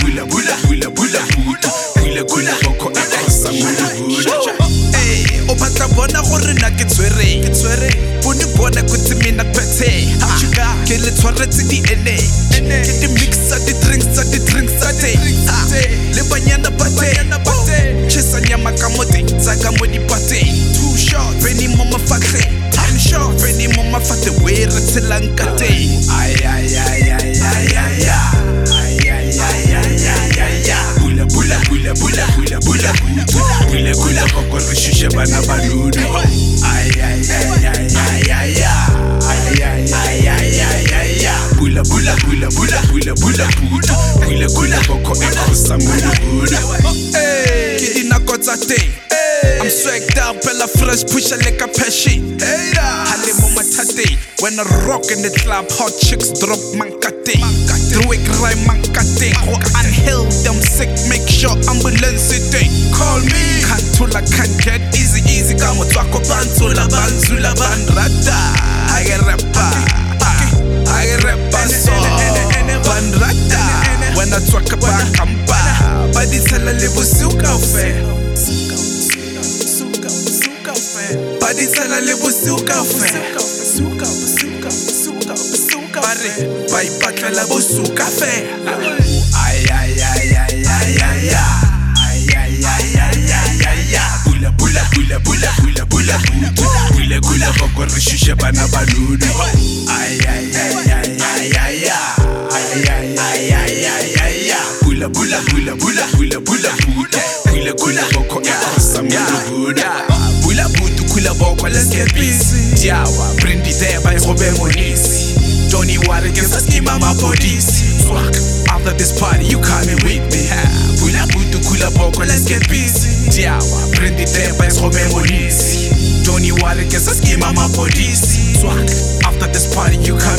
bula bula bula bula bula buti buile kula boko e kosa modula o batla bona gore na ke tshwereng ke tshwereng bone bona kutsi mina kphethe chika ke le tshwaretse di ene ke di mix tsa di drinks tsa di drinks tsa teng. Le banyana ba teng. Chesa oh. nyama ka mo teng tsaka mo dipateng. Two shot bene mo mafatlheng. Time shot bene mo mafatlhe we re tshelang ka teng. Ay ay bula bula bula bula bula bula bula. Bula bula boko khosa ngulu Ke dinako tsa teng I'm swagged out, Bella fresh, push a like a passion. Hale mo mathateng When I rock in the club, hot chicks drop mankateng Through a crime mankateng Go unheal them sick, make sure ambulance day Call me. Kantula can't get Estamos chacos panzo, la panzo y la pan rata. Hay que hay repaso. Pan rata, buena chuaca pa' acampar. Pa' dice la libu su café. Pa' dice la libu su café. Parre, pa' y pa' que la bu su café. kulego ko re šiše bana ba ludu bula bula bula bula bula bula buda kula kula boko ya awesome ya buda bula butu kula boko let's get busy jawa brindi there by hobe monisi Johnny Water gives us imama police Fuck, after this party you coming with me Bula butu kula boko let's get busy matiawa prenditepa isihobemonisi tony warikesa skima mapolisi swak after this party you come